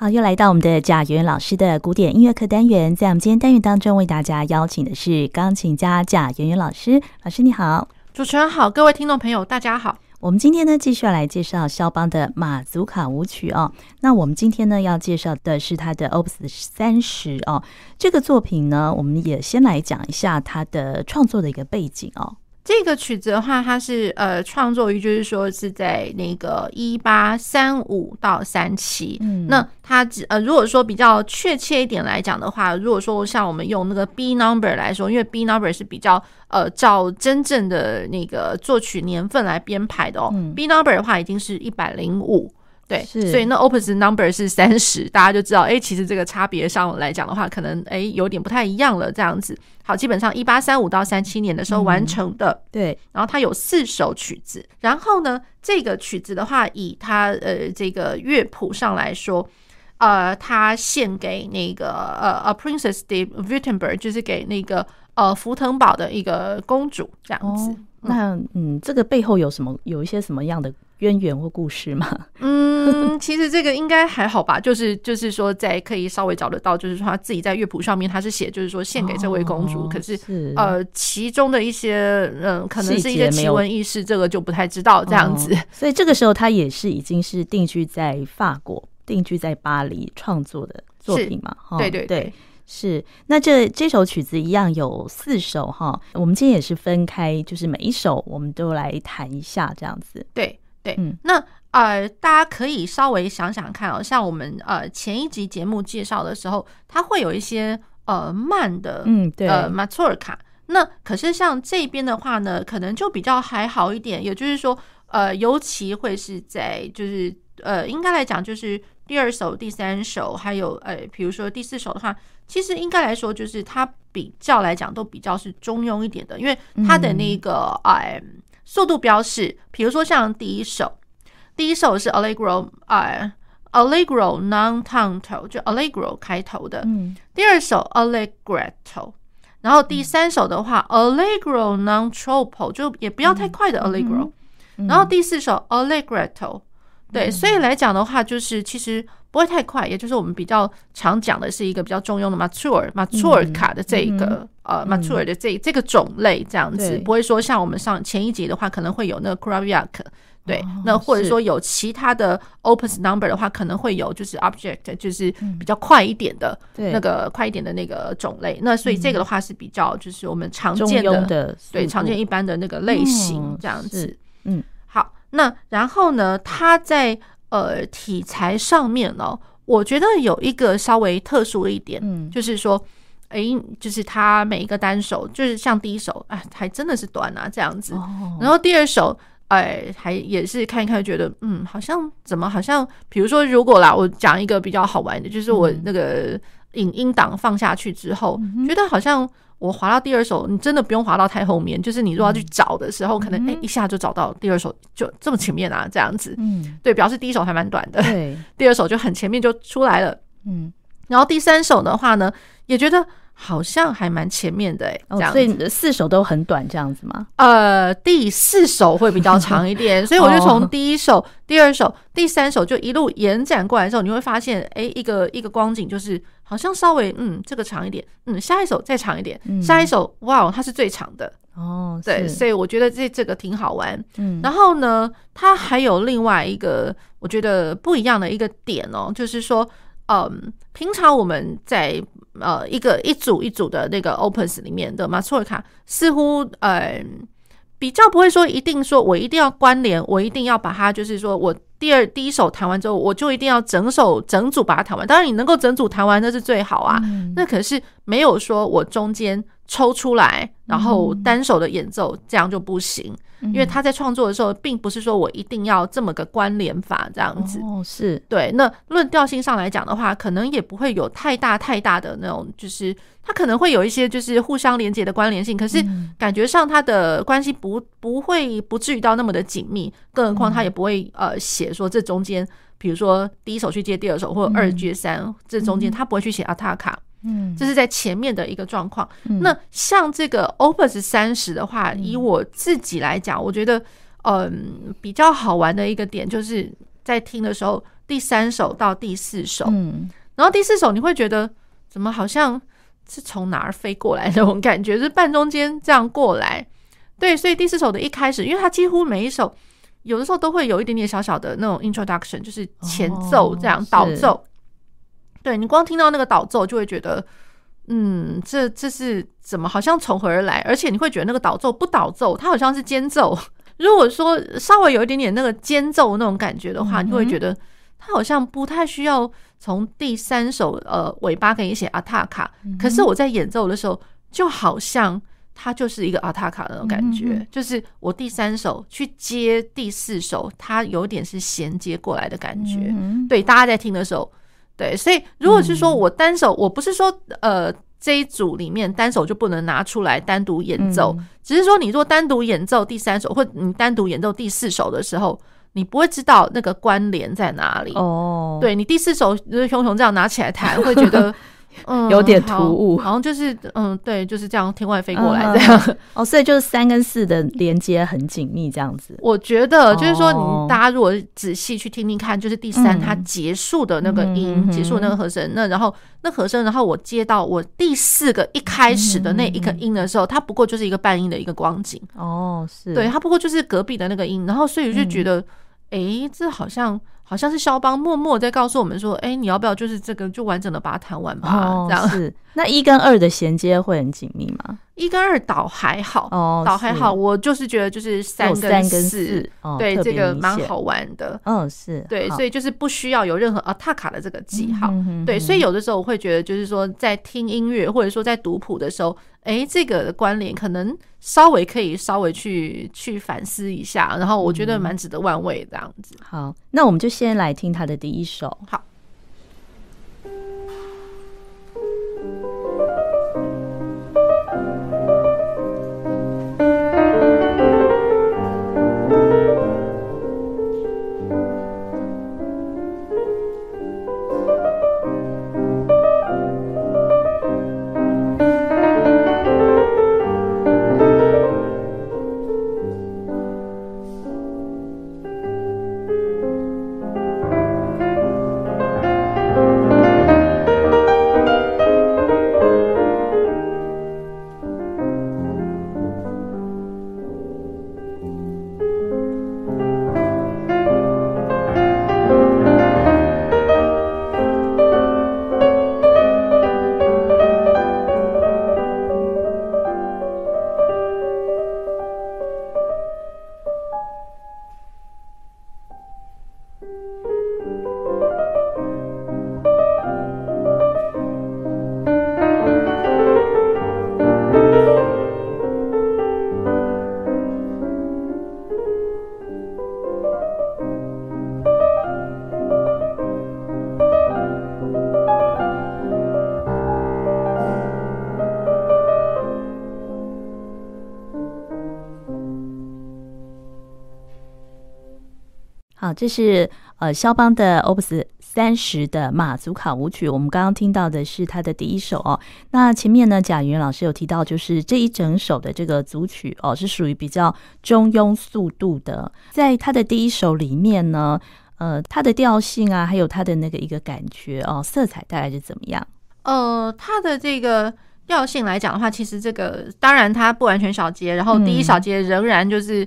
好，又来到我们的贾元老师的古典音乐课单元，在我们今天单元当中，为大家邀请的是钢琴家贾元元老师。老师你好，主持人好，各位听众朋友大家好。我们今天呢，继续要来介绍肖邦的马祖卡舞曲哦。那我们今天呢，要介绍的是他的 Opus 三十哦。这个作品呢，我们也先来讲一下他的创作的一个背景哦。这个曲子的话，它是呃创作于就是说是在那个一八三五到三七。嗯，那它呃如果说比较确切一点来讲的话，如果说像我们用那个 B number 来说，因为 B number 是比较呃照真正的那个作曲年份来编排的哦。嗯，B number 的话已经是一百零五。对，所以那 Opus number 是三十，大家就知道，哎，其实这个差别上来讲的话，可能哎有点不太一样了，这样子。好，基本上一八三五到三七年的时候完成的，嗯、对。然后它有四首曲子，然后呢，这个曲子的话，以它呃这个乐谱上来说，呃，它献给那个呃呃 Princess de Württemberg，就是给那个呃福腾堡的一个公主这样子。哦、那嗯，这个背后有什么？有一些什么样的？渊源或故事吗？嗯，其实这个应该还好吧，就是就是说，在可以稍微找得到，就是说他自己在乐谱上面他是写，就是说献给这位公主。哦、可是，是呃，其中的一些嗯，可能是一些奇闻异事，这个就不太知道这样子。哦、所以这个时候他也是已经是定居在法国、定居在巴黎创作的作品嘛？对对，对，是。那这这首曲子一样有四首哈，我们今天也是分开，就是每一首我们都来弹一下这样子。对。对，嗯，那呃，大家可以稍微想想看哦，像我们呃前一集节目介绍的时候，它会有一些呃慢的，嗯，对，呃马祖尔卡。那可是像这边的话呢，可能就比较还好一点，也就是说，呃，尤其会是在就是呃，应该来讲就是第二首、第三首，还有呃，比如说第四首的话，其实应该来说就是它比较来讲都比较是中庸一点的，因为它的那个哎。呃速度标示，比如说像第一首，第一首是 Allegro，呃，Allegro non tanto，就 Allegro 开头的。嗯。第二首 Allegretto，然后第三首的话、嗯、Allegro non troppo，就也不要太快的 Allegro、嗯。然后第四首 Allegretto，、嗯、对，所以来讲的话，就是其实不会太快，也就是我们比较常讲的是一个比较中庸的 Mature Mature 卡的这一个。嗯呃，马祖尔的这这个种类这样子，不会说像我们上前一集的话，可能会有那个 Kraviak，对，那或者说有其他的 Opus number 的话，可能会有就是 Object，就是比较快一点的那个快一点的那个种类。那所以这个的话是比较就是我们常见的，对，常见一般的那个类型这样子。嗯，好，那然后呢，它在呃题材上面呢，我觉得有一个稍微特殊一点，就是说。哎，就是他每一个单手，就是像第一首，哎，还真的是短啊，这样子。然后第二首，哎，还也是看一看，觉得嗯，好像怎么好像，比如说，如果啦，我讲一个比较好玩的，就是我那个影音档放下去之后，觉得好像我滑到第二首，你真的不用滑到太后面，就是你如果要去找的时候，可能哎一下就找到第二首，就这么前面啊，这样子。嗯，对，表示第一首还蛮短的，对，第二首就很前面就出来了。嗯，然后第三首的话呢，也觉得。好像还蛮前面的哎、欸，所以你的四首都很短这样子吗？呃，第四首会比较长一点，所以我就从第一首、第二首、第三首就一路延展过来的时候，你会发现，哎，一个一个光景就是好像稍微嗯，这个长一点，嗯，下一首再长一点，下一首哇，它是最长的。哦，对，所以我觉得这这个挺好玩。嗯，然后呢，它还有另外一个我觉得不一样的一个点哦，就是说，嗯，平常我们在呃，一个一组一组的那个 Opus 里面的马祖尔卡，似乎嗯比较不会说一定说我一定要关联，我一定要把它就是说我第二第一首弹完之后，我就一定要整首整组把它弹完。当然，你能够整组弹完那是最好啊。嗯、那可是没有说我中间抽出来，然后单手的演奏，这样就不行。因为他在创作的时候，并不是说我一定要这么个关联法这样子哦，是对。那论调性上来讲的话，可能也不会有太大太大的那种，就是它可能会有一些就是互相连接的关联性，可是感觉上它的关系不不会不至于到那么的紧密。更何况他也不会呃写说这中间，比如说第一首去接第二首，或者二接三，这中间他不会去写阿塔卡。嗯，这是在前面的一个状况。嗯、那像这个 Opus 三十的话，以我自己来讲，我觉得，嗯，比较好玩的一个点，就是在听的时候，第三首到第四首，嗯，然后第四首你会觉得怎么好像是从哪儿飞过来那种感觉，就是半中间这样过来，对，所以第四首的一开始，因为它几乎每一首有的时候都会有一点点小小的那种 introduction，就是前奏这样导奏，对，你光听到那个导奏就会觉得，嗯，这这是怎么好像从何而来，而且你会觉得那个导奏不导奏，它好像是间奏。如果说稍微有一点点那个间奏那种感觉的话，你会觉得它好像不太需要从第三首呃尾巴给你写阿塔卡，可是我在演奏的时候，就好像它就是一个阿塔卡那种感觉，就是我第三首去接第四首，它有点是衔接过来的感觉。对，大家在听的时候，对，所以如果是说我单首，我不是说呃。这一组里面单手就不能拿出来单独演奏，嗯、只是说你若单独演奏第三首，或你单独演奏第四首的时候，你不会知道那个关联在哪里。哦，对，你第四首就是熊熊这样拿起来弹，会觉得。嗯，有点突兀，好像就是嗯，对，就是这样天外飞过来这样。哦，所以就是三跟四的连接很紧密这样子。我觉得就是说，你大家如果仔细去听听看，就是第三它结束的那个音，结束那个和声，那然后那和声，然后我接到我第四个一开始的那一个音的时候，它不过就是一个半音的一个光景。哦，是，对，它不过就是隔壁的那个音，然后所以我就觉得，哎，这好像。好像是肖邦默默在告诉我们说：“哎、欸，你要不要就是这个就完整的把它弹完吧？”哦、这样是。那一跟二的衔接会很紧密吗？一跟二倒还好，哦，倒还好。我就是觉得就是三跟四，哦、对这个蛮好玩的。嗯、哦，是对，所以就是不需要有任何啊踏卡的这个记号。嗯、哼哼对，所以有的时候我会觉得，就是说在听音乐或者说在读谱的时候。哎，这个的关联可能稍微可以稍微去去反思一下，然后我觉得蛮值得玩味这样子。嗯。好，那我们就先来听他的第一首。好。这是呃肖邦的 Opus 三十的马祖卡舞曲，我们刚刚听到的是他的第一首哦。那前面呢，贾云老师有提到，就是这一整首的这个组曲哦，是属于比较中庸速度的。在他的第一首里面呢，呃，它的调性啊，还有它的那个一个感觉哦，色彩大概是怎么样？呃，它的这个。调性来讲的话，其实这个当然它不完全小节，然后第一小节仍然就是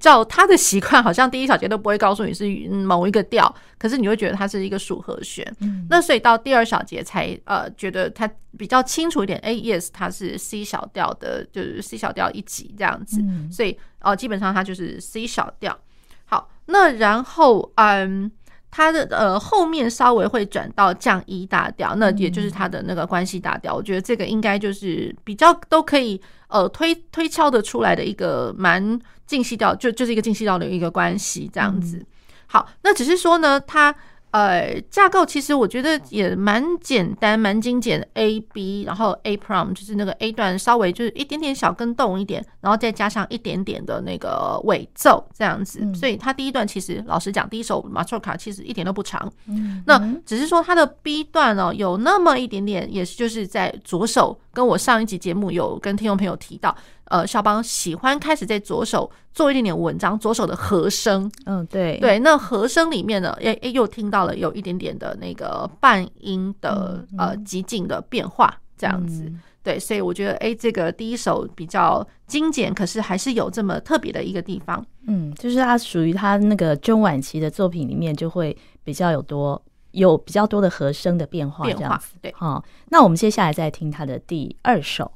照他的习惯，好像第一小节都不会告诉你是某一个调，可是你会觉得它是一个属和弦。嗯、那所以到第二小节才呃觉得它比较清楚一点。哎，yes，它是 C 小调的，就是 C 小调一级这样子。嗯、所以哦、呃，基本上它就是 C 小调。好，那然后嗯。它的呃后面稍微会转到降一大调，那也就是它的那个关系大调。我觉得这个应该就是比较都可以呃推推敲的出来的一个蛮进细调，就就是一个进细调的一个关系这样子。好，那只是说呢，它。呃，架构其实我觉得也蛮简单，蛮精简。A B，然后 A prime 就是那个 A 段稍微就是一点点小跟动一点，然后再加上一点点的那个尾奏这样子。嗯、所以它第一段其实老实讲，第一首马祖卡其实一点都不长。嗯、那只是说它的 B 段哦，有那么一点点，也是就是在左手。跟我上一集节目有跟听众朋友提到，呃，肖邦喜欢开始在左手做一点点文章，左手的和声，嗯，对。对，那和声里面呢，诶诶，又听到了有一点点的那个半音的、嗯、呃极进的变化，这样子，嗯、对，所以我觉得，诶，这个第一首比较精简，可是还是有这么特别的一个地方，嗯，就是它属于他那个中晚期的作品里面，就会比较有多有比较多的和声的变化，这样子，对，好，那我们接下来再听他的第二首。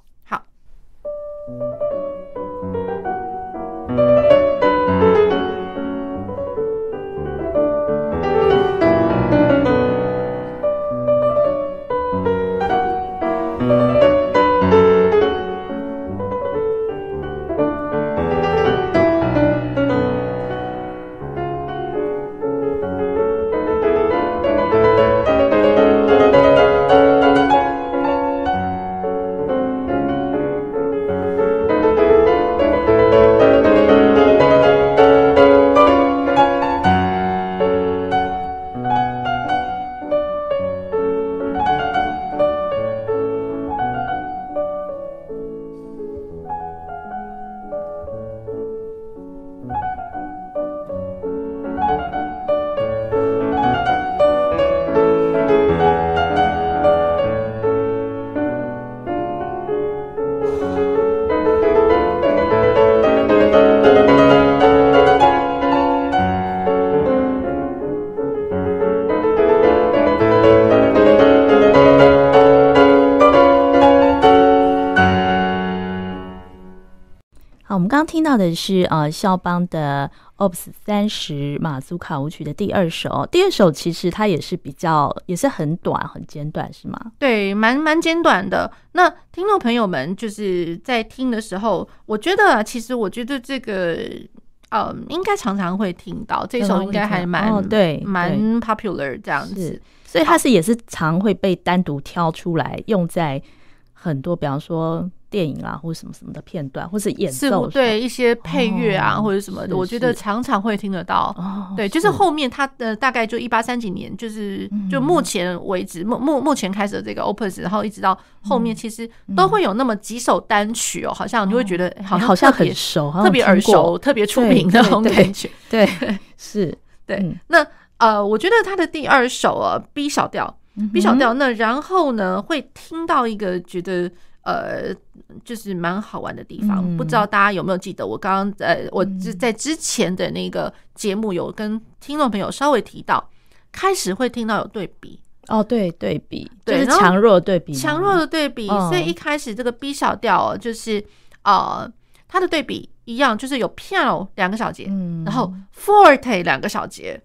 听到的是呃，肖邦的 Opus 三十马祖卡舞曲的第二首。第二首其实它也是比较，也是很短，很简短，是吗？对，蛮蛮简短的。那听众朋友们就是在听的时候，我觉得其实我觉得这个呃，应该常常会听到这首，应该还蛮、哦、对，蛮 popular 这样子。所以它是也是常会被单独挑出来用在很多，比方说。电影啊，或者什么什么的片段，或是演奏，对一些配乐啊，哦、或者什么的，我觉得常常会听得到。哦、对，就是后面他的大概就一八三几年，就是就目前为止，目目目前开始的这个 Opus，然后一直到后面，其实都会有那么几首单曲哦，好像你会觉得好像好像很熟，特别耳熟，特别出名的那种感觉。对。是，对。那呃，我觉得他的第二首啊，B 小调，B 小调，那然后呢，会听到一个觉得。呃，就是蛮好玩的地方，嗯、不知道大家有没有记得我刚刚呃，我在之前的那个节目有跟听众朋友稍微提到，开始会听到有对比。哦，对对比，对，就是强弱对比，强弱的对比，所以一开始这个 B 小调就是呃，它的对比。一样就是有 piano 两个小节，嗯、然后 forte 两个小节，嗯、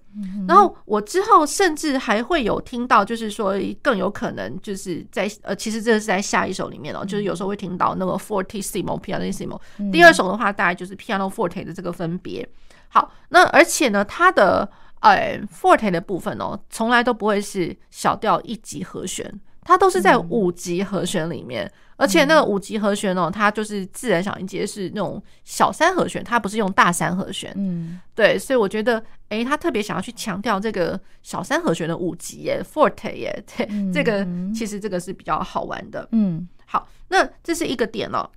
然后我之后甚至还会有听到，就是说更有可能就是在呃，其实这是在下一首里面哦，嗯、就是有时候会听到那个 fortissimo pianissimo，嗯、第二首的话大概就是 piano forte 的这个分别。好，那而且呢，它的呃 forte 的部分哦，从来都不会是小调一级和弦，它都是在五级和弦里面。嗯而且那个五级和弦哦，它就是自然小音阶是那种小三和弦，它不是用大三和弦。嗯，对，所以我觉得，诶，他特别想要去强调这个小三和弦的五级耶，forte 耶，对，这个其实这个是比较好玩的。嗯，好，那这是一个点哦，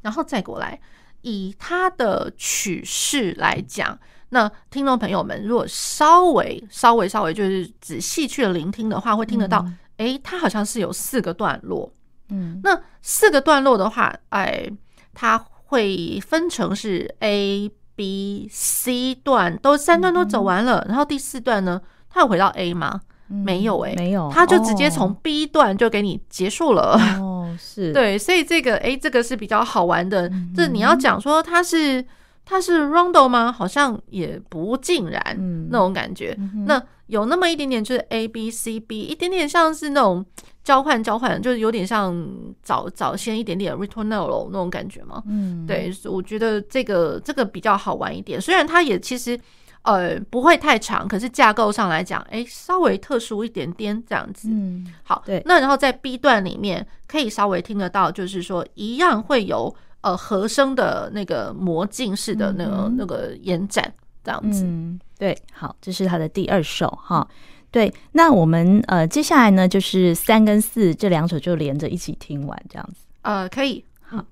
然后再过来，以它的曲式来讲，那听众朋友们如果稍微稍微稍微就是仔细去聆听的话，会听得到，诶，它好像是有四个段落。嗯，那四个段落的话，哎，它会分成是 A、B、C 段，都三段都走完了，嗯、然后第四段呢，它有回到 A 吗？嗯、没有、欸，哎，没有，它就直接从 B 段就给你结束了。哦，是对，所以这个，哎，这个是比较好玩的。这、嗯、你要讲说它是它是 rondo 吗？好像也不尽然，嗯、那种感觉。嗯、那有那么一点点，就是 A、B、C、B，一点点像是那种。交换交换，就是有点像早早先一点点 ritornello 那种感觉嘛。嗯，对，我觉得这个这个比较好玩一点。虽然它也其实呃不会太长，可是架构上来讲，哎，稍微特殊一点点这样子。嗯，好，对。那然后在 B 段里面可以稍微听得到，就是说一样会有呃和声的那个魔镜式的那个、嗯、那个延展这样子。嗯，对，好，这是他的第二首哈。对，那我们呃接下来呢，就是三跟四这两首就连着一起听完这样子。呃，可以。好。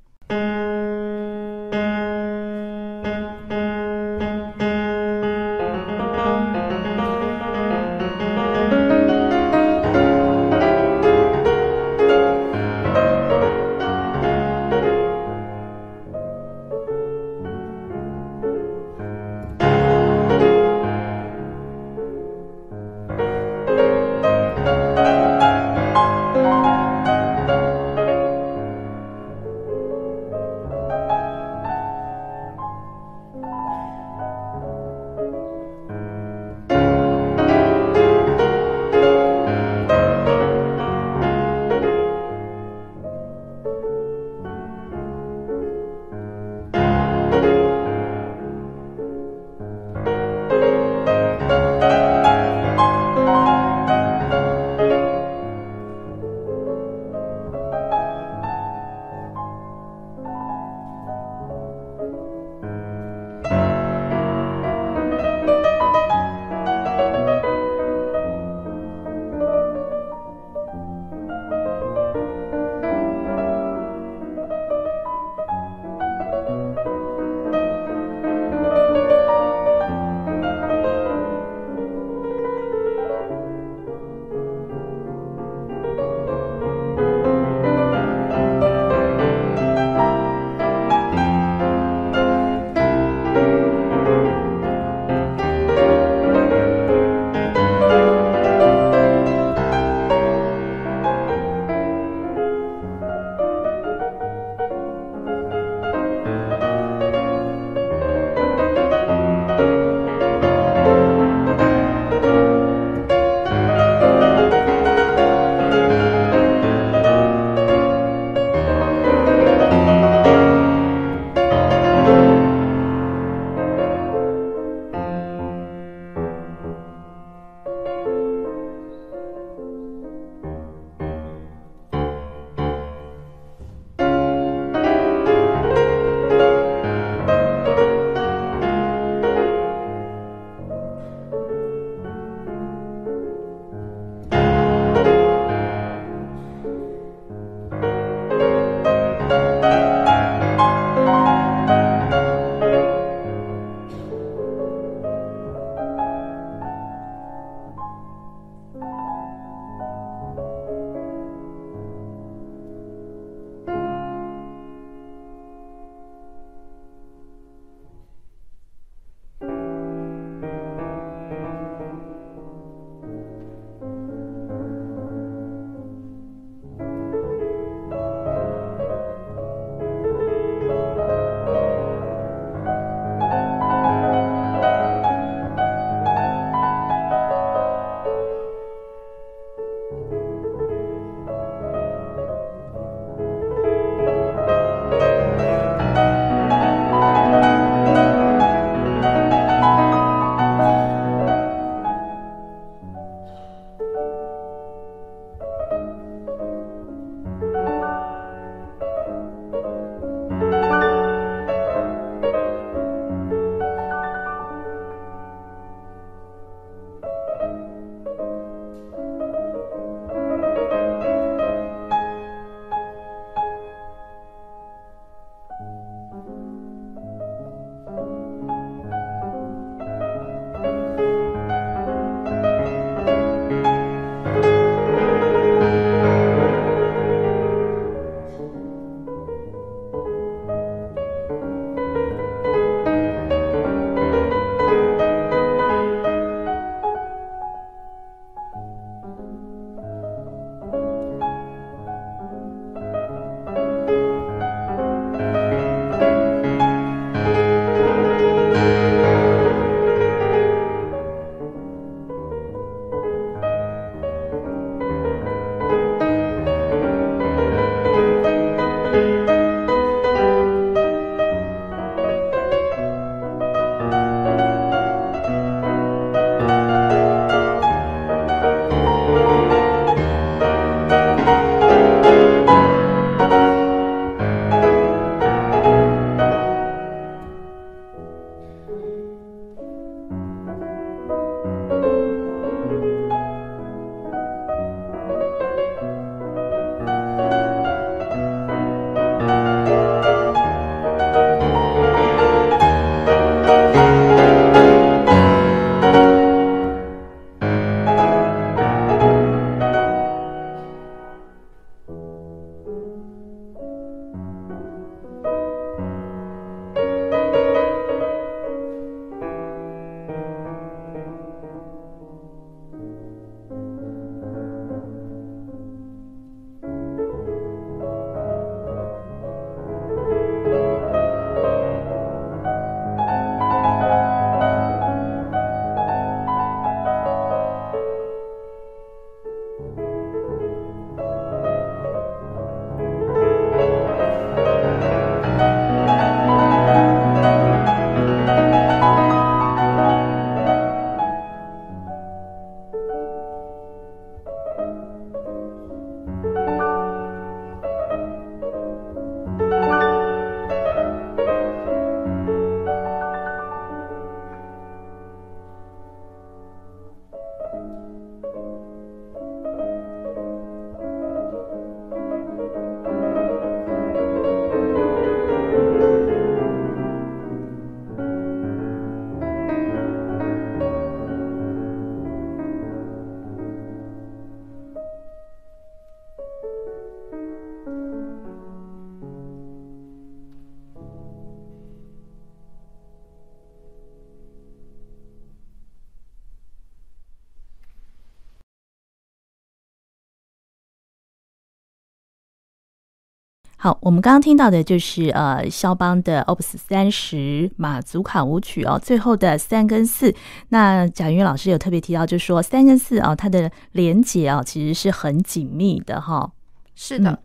好，我们刚刚听到的就是呃，肖邦的 Opus 三十马祖卡舞曲哦，最后的三跟四。那贾云老师有特别提到，就是说三跟四啊，它的连接啊，其实是很紧密的哈、哦。是的，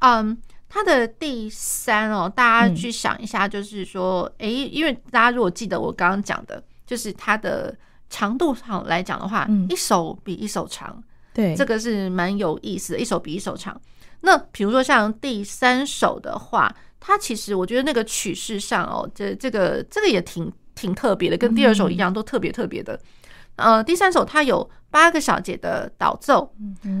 嗯，它的第三哦，大家去想一下，就是说，哎、嗯，因为大家如果记得我刚刚讲的，就是它的长度上来讲的话，嗯、一首比一首长，对，这个是蛮有意思的，一首比一首长。那比如说像第三首的话，它其实我觉得那个曲式上哦，这这个这个也挺挺特别的，跟第二首一样，都特别特别的。呃，第三首它有八个小节的导奏，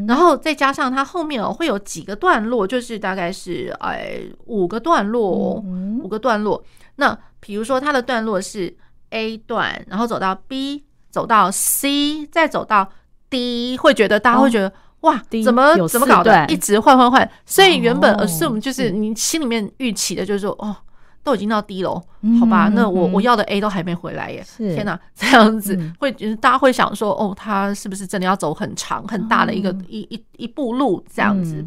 然后再加上它后面哦会有几个段落，就是大概是哎五个段落，五个段落。那比如说它的段落是 A 段，然后走到 B，走到 C，再走到 D，会觉得大家会觉得。哇，怎么怎么搞的？一直换换换，所以原本 assume 就是你心里面预期的，就是说哦，都已经到低楼，好吧？那我我要的 A 都还没回来耶！天哪，这样子会大家会想说，哦，他是不是真的要走很长很大的一个一一一步路这样子？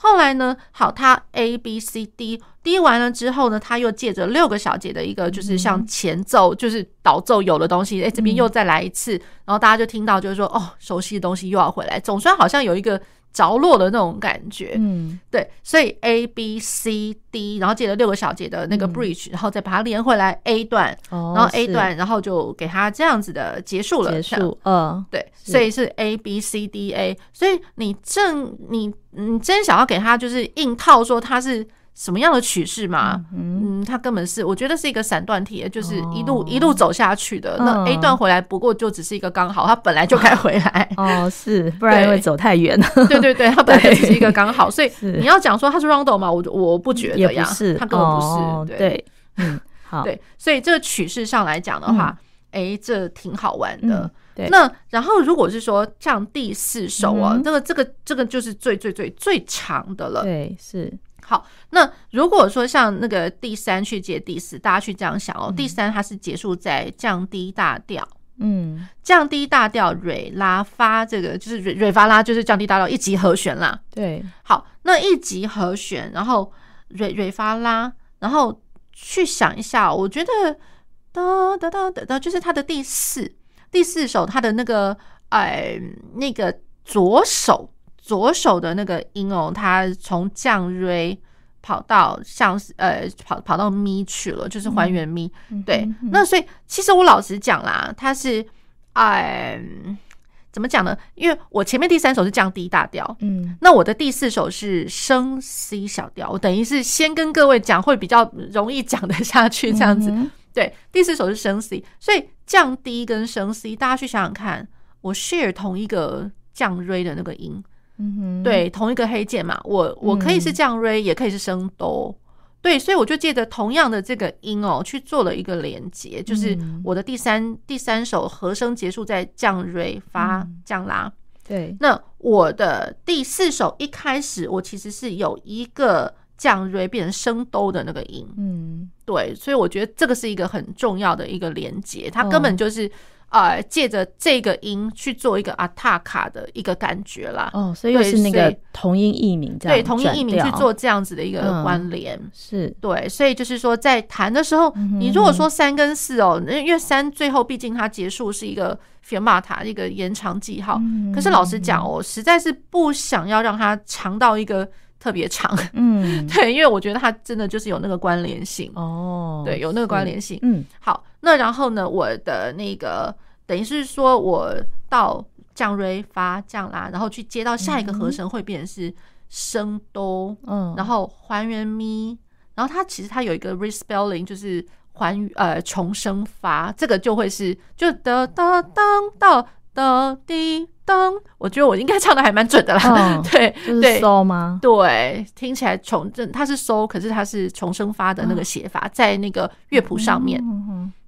后来呢？好，他 A B C D D 完了之后呢，他又借着六个小节的一个，就是像前奏，就是导奏有的东西，哎，这边又再来一次，然后大家就听到，就是说，哦，熟悉的东西又要回来，总算好像有一个。着落的那种感觉，嗯，对，所以 A B C D，然后接了六个小节的那个 bridge，然后再把它连回来 A 段，然后 A 段，然后就给它这样子的结束了，结束，嗯，对，所以是 A B C D A，所以你正你你真想要给它就是硬套说它是。什么样的曲式嘛？嗯，它根本是我觉得是一个散断体，就是一路一路走下去的。那 A 段回来不过就只是一个刚好，它本来就该回来。哦，是，不然会走太远了。对对对，它本来就只是一个刚好，所以你要讲说它是 rondo 嘛，我我不觉得呀，是，它根本不是。对，嗯，好，对，所以这个曲式上来讲的话，哎，这挺好玩的。对，那然后如果是说像第四首啊，这个这个这个就是最最最最长的了。对，是。好，那如果说像那个第三去接第四，大家去这样想哦，第三它是结束在降低大调，嗯，降低大调瑞拉发，这个就是瑞瑞发拉，就是降低大调一级和弦啦。对，好，那一级和弦，然后瑞瑞发拉，然后去想一下，我觉得哒哒哒哒哒，就是它的第四第四首，它的那个哎那个左手。左手的那个音哦，它从降瑞跑到像呃跑跑到咪去了，就是还原咪。嗯、对，嗯嗯、那所以其实我老实讲啦，它是哎怎么讲呢？因为我前面第三首是降 D 大调，嗯，那我的第四首是升 C 小调，我等于是先跟各位讲，会比较容易讲得下去这样子。嗯、对，第四首是升 C，所以降 D 跟升 C，大家去想想看，我 share 同一个降瑞的那个音。嗯哼，对，同一个黑键嘛，我我可以是降 Re，也可以是升哆，对，所以我就借着同样的这个音哦，去做了一个连接，就是我的第三第三首和声结束在降 Re 发降拉，对，那我的第四首一开始我其实是有一个降 Re 变成升哆的那个音，嗯，对，所以我觉得这个是一个很重要的一个连接，它根本就是。呃，借着这个音去做一个阿塔卡的一个感觉啦。哦，所以又是那个同音异名这样，对，同音异名去做这样子的一个关联，嗯、是对。所以就是说，在弹的时候，嗯、你如果说三跟四哦，因为三最后毕竟它结束是一个 fermata 一个延长记号。嗯、可是老实讲，我实在是不想要让它长到一个特别长。嗯，对，因为我觉得它真的就是有那个关联性。哦，对，有那个关联性。嗯，好。那然后呢，我的那个等于是说，我到降瑞发降拉，然后去接到下一个和声，会变成是升哆，嗯，然后还原咪，然后它其实它有一个 respelling，就是还呃重生发，这个就会是就哒哒当到哒滴当，我觉得我应该唱的还蛮准的啦，对 对，嗦吗？对，听起来重正它是嗦，可是它是重生发的那个写法，在那个乐谱上面。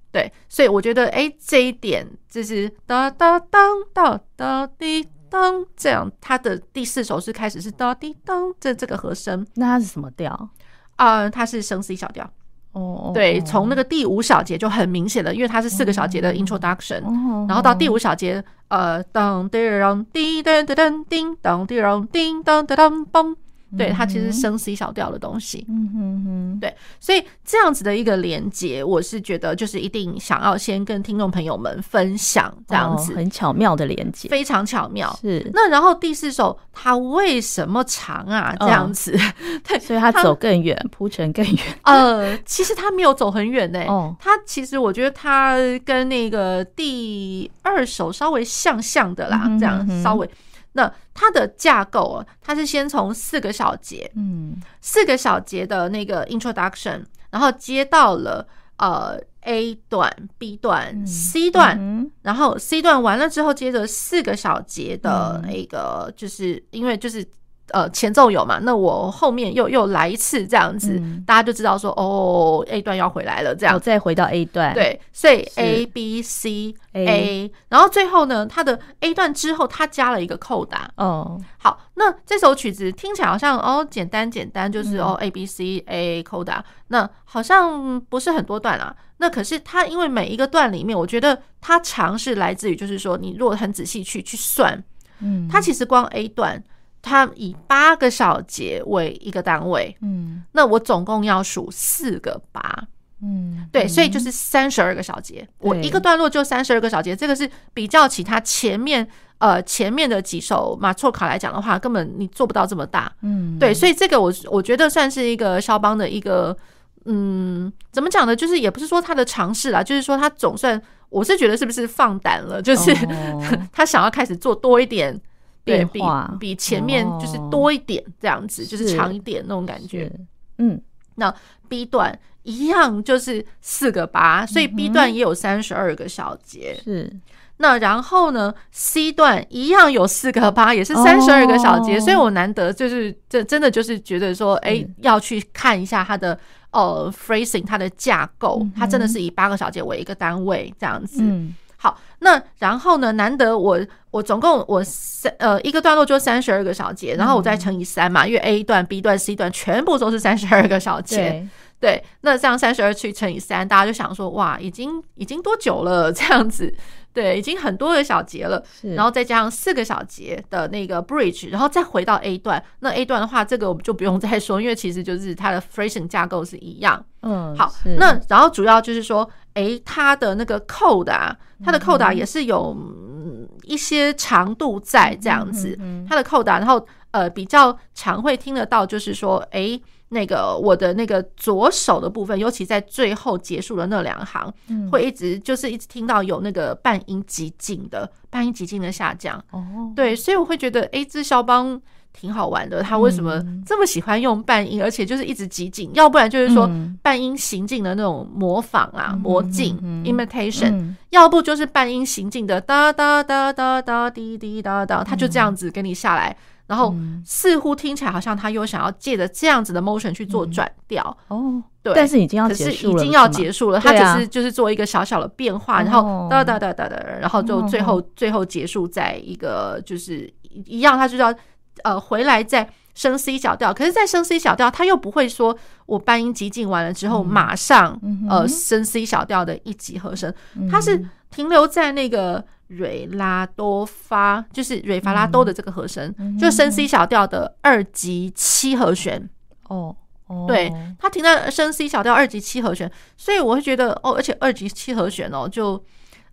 对，所以我觉得，哎，这一点就是哒哒当哒哒滴当这样，它的第四首是开始是哒滴当这这个和声，那它是什么调啊？它是升 C 小调。哦，对，从那个第五小节就很明显了，因为它是四个小节的 introduction，然后到第五小节，呃，当滴当滴当当当叮当滴当叮当噔噔嘣，对，它其实是升 C 小调的东西。嗯哼哼，对，所以这样子的一个连接，我是觉得就是一定想要先跟听众朋友们分享这样子，哦、很巧妙的连接，非常巧妙。是那然后第四首它为什么长啊？这样子，哦、对，所以它走更远，铺陈更远。呃，其实它没有走很远呢、欸。哦，它其实我觉得它跟那个第二首稍微像像的啦，嗯、哼哼这样稍微。那它的架构啊，它是先从四个小节，嗯，四个小节的那个 introduction，然后接到了呃 A 段、B 段、C 段，然后 C 段完了之后，接着四个小节的那个，就是因为就是。呃，前奏有嘛？那我后面又又来一次这样子，嗯、大家就知道说哦，A 段要回来了，这样、哦、再回到 A 段，对，所以 A B C A，, A 然后最后呢，它的 A 段之后，它加了一个扣打哦。好，那这首曲子听起来好像哦，简单简单，就是、嗯、哦 A B C A 扣打，那好像不是很多段啊。那可是它因为每一个段里面，我觉得它长是来自于，就是说你如果很仔细去去算，嗯，它其实光 A 段。它以八个小节为一个单位，嗯，那我总共要数四个八，嗯，对，所以就是三十二个小节，我一个段落就三十二个小节，这个是比较其他前面呃前面的几首马错卡来讲的话，根本你做不到这么大，嗯，对，所以这个我我觉得算是一个肖邦的一个，嗯，怎么讲呢？就是也不是说他的尝试啦，就是说他总算，我是觉得是不是放胆了，就是、哦、他想要开始做多一点。对，比比前面就是多一点这样子，就是长一点那种感觉。嗯，那 B 段一样就是四个八，所以 B 段也有三十二个小节。是，那然后呢，C 段一样有四个八，也是三十二个小节。所以我难得就是这真的就是觉得说，哎，要去看一下它的呃 phrasing，它的架构，它真的是以八个小节为一个单位这样子。好，那然后呢？难得我我总共我三呃一个段落就三十二个小节，然后我再乘以三嘛，因为 A 段、B 段、C 段全部都是三十二个小节。对，对，那这样三十二去乘以三，大家就想说哇，已经已经多久了？这样子，对，已经很多个小节了。然后再加上四个小节的那个 bridge，然后再回到 A 段。那 A 段的话，这个我们就不用再说，因为其实就是它的 phrasing 架构是一样。嗯，好，那然后主要就是说。诶，它的那个扣的，它的扣打也是有一些长度在这样子。它的扣打，然后呃比较常会听得到，就是说，诶，那个我的那个左手的部分，尤其在最后结束的那两行，会一直就是一直听到有那个半音极进的半音极进的下降。哦，对，所以我会觉得，诶，这肖邦。挺好玩的，他为什么这么喜欢用半音，而且就是一直急进，要不然就是说半音行进的那种模仿啊，模进 imitation，要不就是半音行进的哒哒哒哒哒滴滴哒哒，他就这样子给你下来，然后似乎听起来好像他又想要借着这样子的 motion 去做转调。哦，对，但是已经要结束了，已经要结束了，他只是就是做一个小小的变化，然后哒哒哒哒哒，然后就最后最后结束在一个就是一样，他就要。呃，回来再升 C 小调，可是再升 C 小调，他又不会说我半音急进完了之后马上呃升 C 小调的一级和声，它是停留在那个瑞拉多发，就是瑞发拉多的这个和声，就升 C 小调的二级七和弦。哦，对，它停在升 C 小调二级七和弦，所以我会觉得哦，而且二级七和弦哦，就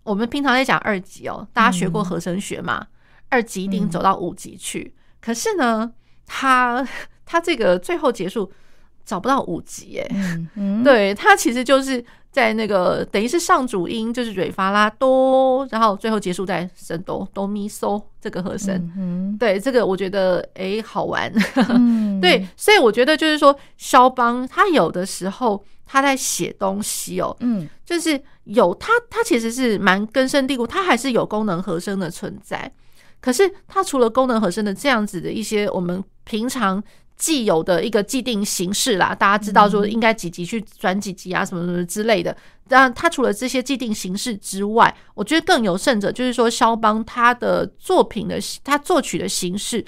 我们平常在讲二级哦，大家学过和声学嘛，二级一定走到五级去。可是呢，他 他这个最后结束找不到五级哎，嗯嗯、对，他其实就是在那个等于是上主音就是瑞发拉多，然后最后结束在升哆哆咪嗦这个和声，嗯、对，这个我觉得哎好玩，嗯、对，所以我觉得就是说肖邦他有的时候他在写东西哦，嗯，就是有他他其实是蛮根深蒂固，他还是有功能和声的存在。可是，它除了功能和声的这样子的一些我们平常既有的一个既定形式啦，大家知道说应该几级去转几级啊，什么什么之类的。当然，它除了这些既定形式之外，我觉得更有甚者，就是说肖邦他的作品的他作曲的形式，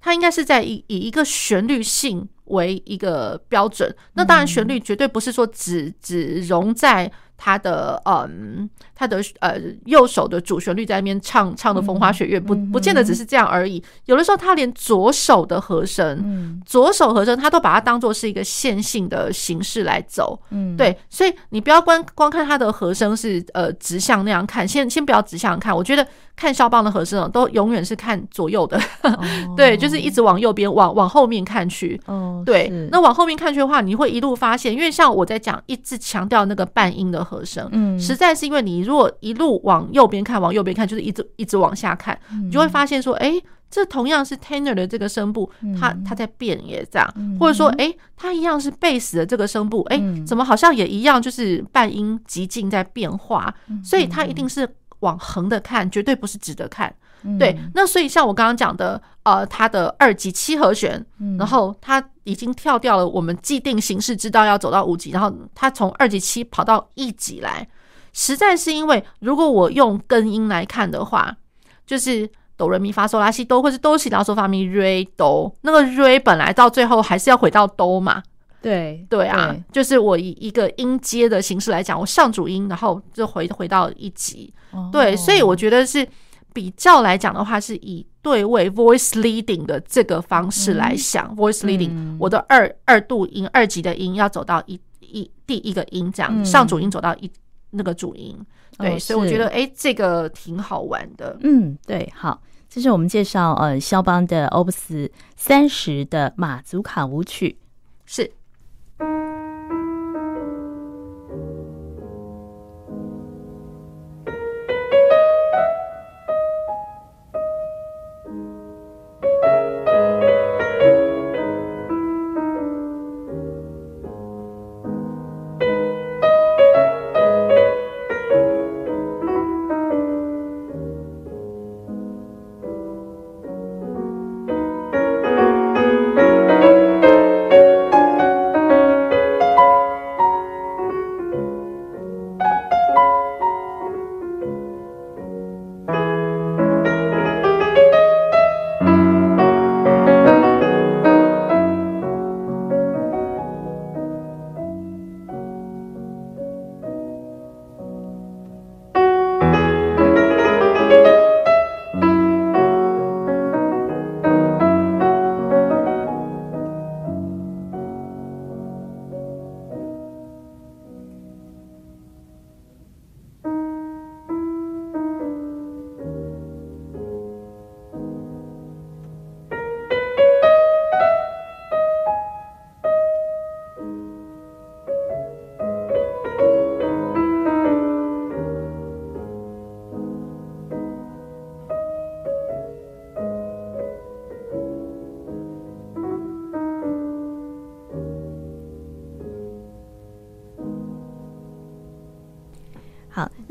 他应该是在以以一个旋律性为一个标准。那当然，旋律绝对不是说只只融在他的嗯，他的呃右手的主旋律在那边唱唱的风花雪月，不不见得只是这样而已。有的时候他连左手的和声，左手和声他都把它当做是一个线性的形式来走。嗯，对，所以你不要光光看他的和声是呃直向那样看，先先不要直向看。我觉得看肖邦的和声都永远是看左右的，对，就是一直往右边往往后面看去。哦，对，那往后面看去的话，你会一路发现，因为像我在讲一直强调那个半音的和声，嗯，实在是因为你如果一路往右边看，往右边看，就是一直一直往下看，你就会发现说，哎，这同样是 tenor 的这个声部，它它在变也，这样，或者说，哎，它一样是贝斯的这个声部，哎，怎么好像也一样，就是半音极进在变化，所以它一定是往横的看，绝对不是直的看。对，那所以像我刚刚讲的，呃，它的二级七和弦，然后它已经跳掉了我们既定形式，知道要走到五级，然后它从二级七跑到一级来，实在是因为如果我用根音来看的话，就是哆来咪发嗦拉西哆，或是哆西拉嗦发咪瑞哆，那个瑞本来到最后还是要回到哆嘛，对对啊，对。就是我以一个音阶的形式来讲，我上主音，然后就回回到一级，对，所以我觉得是。比较来讲的话，是以对位 voice leading 的这个方式来想、嗯、voice leading，我的二二度音二级的音要走到一一第一个音这样，嗯、上主音走到一那个主音，对，哦、所以我觉得哎，这个挺好玩的。嗯，对，好，这是我们介绍呃肖邦的 Opus 三十的马祖卡舞曲，是。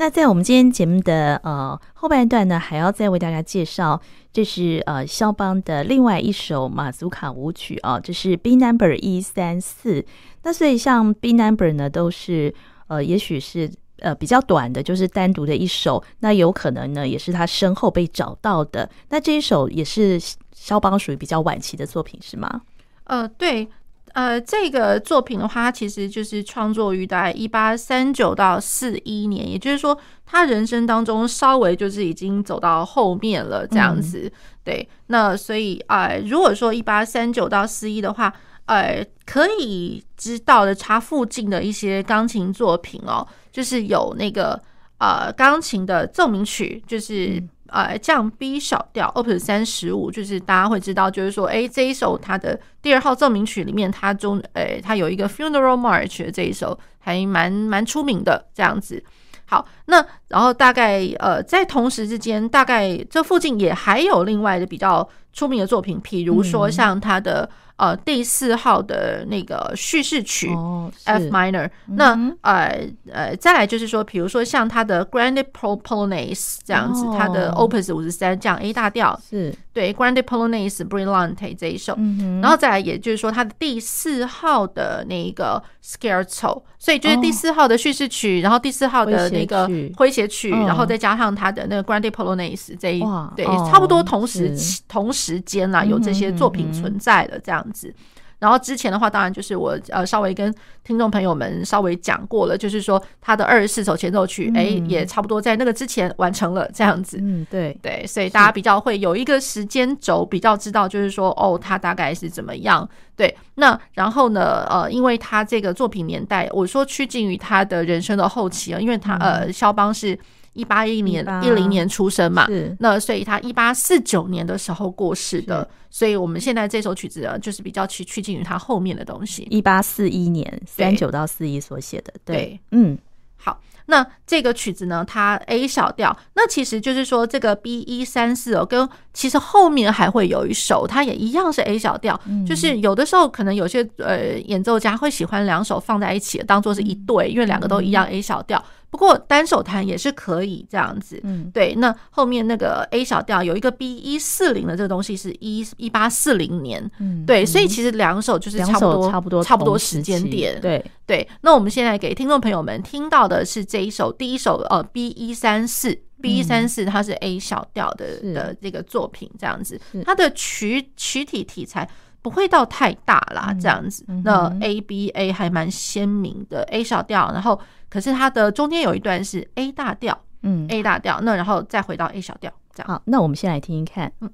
那在我们今天节目的呃后半段呢，还要再为大家介绍，这是呃肖邦的另外一首马祖卡舞曲啊，这是 B Number 一三四。那所以像 B Number 呢，都是呃也许是呃比较短的，就是单独的一首。那有可能呢，也是他身后被找到的。那这一首也是肖邦属于比较晚期的作品，是吗？呃，对。呃，这个作品的话，它其实就是创作于大概一八三九到四一年，也就是说，他人生当中稍微就是已经走到后面了这样子。嗯、对，那所以呃，如果说一八三九到四一的话，呃，可以知道的，他附近的一些钢琴作品哦，就是有那个呃钢琴的奏鸣曲，就是。嗯呃，降 B 小调，Opus 三十五，就是大家会知道，就是说，哎，这一首它的第二号奏鸣曲里面，它中，哎，它有一个 Funeral March 的这一首，还蛮蛮出名的这样子。好，那然后大概呃，在同时之间，大概这附近也还有另外的比较出名的作品，譬如说像他的。呃，第四号的那个叙事曲 F minor，那呃呃，再来就是说，比如说像他的 Grande Polonaise 这样子，他的 Opus 五十三这样 A 大调是。对 Grande Polonaise Brillante 这一首，然后再来也就是说他的第四号的那个 Scherzo，所以就是第四号的叙事曲，然后第四号的那个诙谐曲，然后再加上他的那个 Grande Polonaise 这一对，差不多同时同时间啦，有这些作品存在的这样。样子，然后之前的话，当然就是我呃稍微跟听众朋友们稍微讲过了，就是说他的二十四首前奏曲，哎、嗯，也差不多在那个之前完成了这样子。嗯，对对，所以大家比较会有一个时间轴，比较知道就是说哦，他大概是怎么样。对，那然后呢，呃，因为他这个作品年代，我说趋近于他的人生的后期啊，因为他呃，肖邦是。一八一年一零年出生嘛，那所以他一八四九年的时候过世的，所以我们现在这首曲子啊，就是比较趋趋近于他后面的东西。一八四一年三九到四一所写的，对，对。嗯，好，那这个曲子呢，它 A 小调，那其实就是说这个 B 一三四哦，跟其实后面还会有一首，它也一样是 A 小调，嗯、就是有的时候可能有些呃演奏家会喜欢两首放在一起，当做是一对，因为两个都一样 A 小调。不过单手弹也是可以这样子，嗯，对。那后面那个 A 小调有一个 B 一四零的这个东西是一一八四零年，嗯，对。所以其实两首就是差不多差不多差不多时间点，对。对。那我们现在给听众朋友们听到的是这一首第一首呃 B 一三四。B 一三四，它是 A 小调的的这个作品这样子，它的曲曲体题材不会到太大啦，这样子。那 A B A 还蛮鲜明的 A 小调，然后。可是它的中间有一段是 A 大调，嗯，A 大调，那然后再回到 A 小调，这样。好，那我们先来听听看，嗯。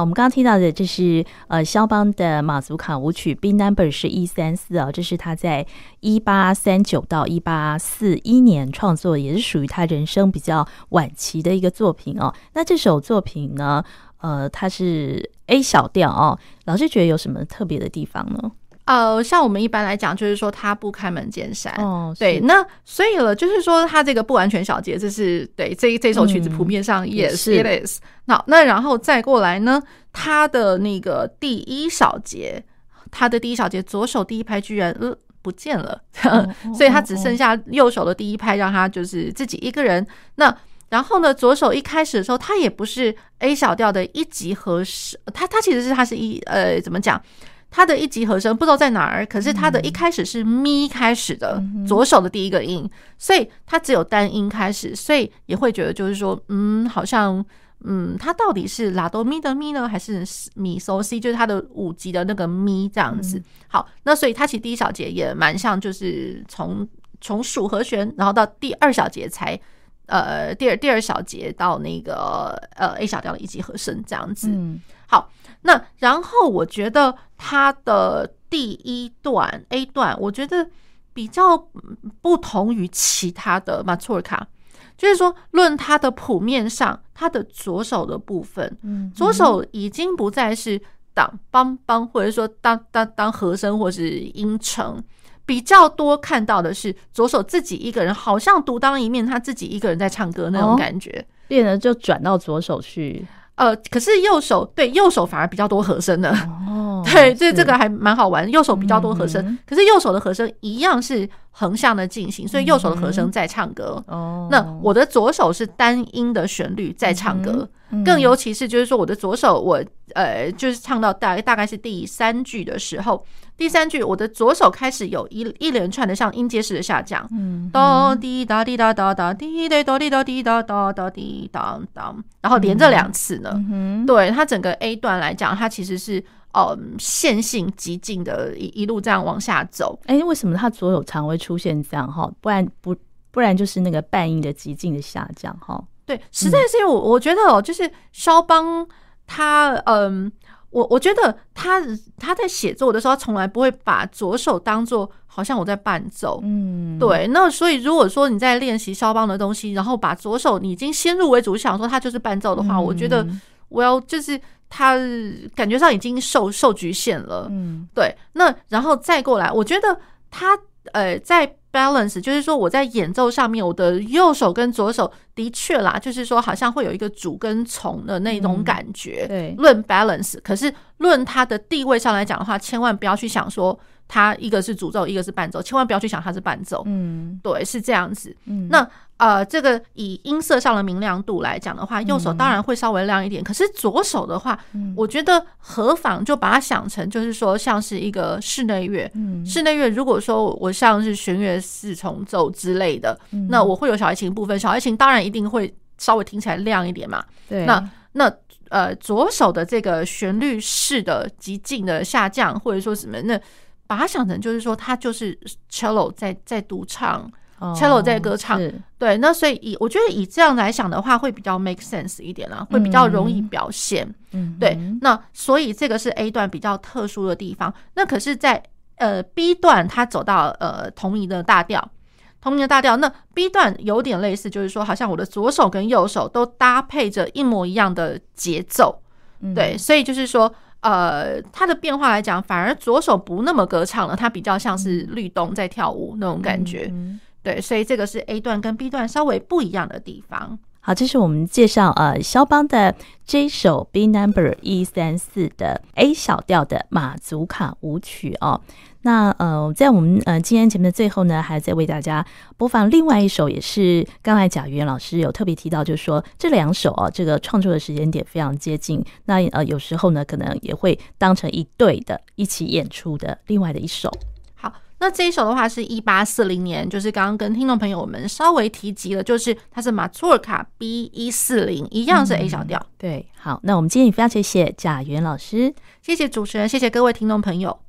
我们刚刚听到的这是呃肖邦的马祖卡舞曲 B Number 是一三四哦，这是他在一八三九到一八四一年创作，也是属于他人生比较晚期的一个作品哦。那这首作品呢，呃，它是 A 小调哦，老师觉得有什么特别的地方呢？呃，像我们一般来讲，就是说他不开门见山，哦，对，那所以了，就是说他这个不完全小节，这是对这这首曲子普遍上也是 it is。好，那然后再过来呢，他的那个第一小节，他的第一小节左手第一拍居然呃不见了，哦、所以他只剩下右手的第一拍，让他就是自己一个人。那然后呢，左手一开始的时候，他也不是 A 小调的一级和声，他他其实是他是一呃怎么讲？它的一级和声不知道在哪儿，可是它的一开始是咪开始的，左手的第一个音，所以它只有单音开始，所以也会觉得就是说，嗯，好像，嗯，它到底是拉哆咪的咪呢，还是咪嗦西？就是它的五级的那个咪这样子。好，那所以它其实第一小节也蛮像，就是从从属和弦，然后到第二小节才，呃，第二第二小节到那个呃 A 小调的一级和声这样子。好。那然后我觉得它的第一段 A 段，我觉得比较不同于其他的马祖尔卡，就是说论它的谱面上，它的左手的部分，嗯左手已经不再是当梆梆，或者说当当当和声或是音程，比较多看到的是左手自己一个人，好像独当一面，他自己一个人在唱歌那种感觉，变得就转到左手去。呃，可是右手对右手反而比较多和声的，哦，对，这这个还蛮好玩。右手比较多和声，嗯，可是右手的和声一样是横向的进行，所以右手的和声在唱歌。哦，那我的左手是单音的旋律在唱歌。嗯更尤其是就是说，我的左手我呃，就是唱到大大概是第三句的时候，第三句我的左手开始有一一连串的像音阶式的下降，嗯，哒滴哒滴哒哒哒滴哒哒滴哒滴哒哒哒滴当当，然后连着两次呢，对，它整个 A 段来讲，它其实是呃线性极进的一一路这样往下走。哎，为什么他左手常会出现这样哈？不然不不然就是那个半音的极进的下降哈。对，实在是因为我我觉得哦，就是肖邦他，嗯，我我觉得他他在写作的时候，他从来不会把左手当做好像我在伴奏，嗯，对。那所以如果说你在练习肖邦的东西，然后把左手你已经先入为主想说他就是伴奏的话，我觉得我要就是他感觉上已经受受局限了，嗯，对。那然后再过来，我觉得他呃在。balance 就是说，我在演奏上面，我的右手跟左手的确啦，就是说好像会有一个主跟从的那种感觉。对，论 balance，可是论他的地位上来讲的话，千万不要去想说他一个是主奏，一个是伴奏，千万不要去想他是伴奏。嗯，对，是这样子。嗯，那。呃，这个以音色上的明亮度来讲的话，右手当然会稍微亮一点。嗯、可是左手的话，嗯、我觉得何妨就把它想成，就是说像是一个室内乐。嗯、室内乐如果说我像是弦乐四重奏之类的，嗯、那我会有小提琴部分，小提琴当然一定会稍微听起来亮一点嘛。对，那那呃，左手的这个旋律式的急进的下降，或者说什么，那把它想成就是说，它就是 cello 在在独唱。Cello 在歌唱，是对，那所以以我觉得以这样来想的话，会比较 make sense 一点啦，会比较容易表现。嗯，对，那所以这个是 A 段比较特殊的地方。那可是在，在呃 B 段，它走到呃同名的大调，同名的大调。那 B 段有点类似，就是说，好像我的左手跟右手都搭配着一模一样的节奏。对，所以就是说，呃，它的变化来讲，反而左手不那么歌唱了，它比较像是律动在跳舞那种感觉。对，所以这个是 A 段跟 B 段稍微不一样的地方。好，这是我们介绍呃肖邦的这首 B Number 一三四的 A 小调的马祖卡舞曲哦。那呃，在我们呃今天节目的最后呢，还在为大家播放另外一首，也是刚才贾元老师有特别提到，就是说这两首哦，这个创作的时间点非常接近。那呃，有时候呢，可能也会当成一对的一起演出的另外的一首。那这一首的话是一八四零年，就是刚刚跟听众朋友们稍微提及了，就是它是马祖尔卡 B 一四零，一样是 A 小调。对，好，那我们今天也非常谢谢贾元老师，谢谢主持人，谢谢各位听众朋友。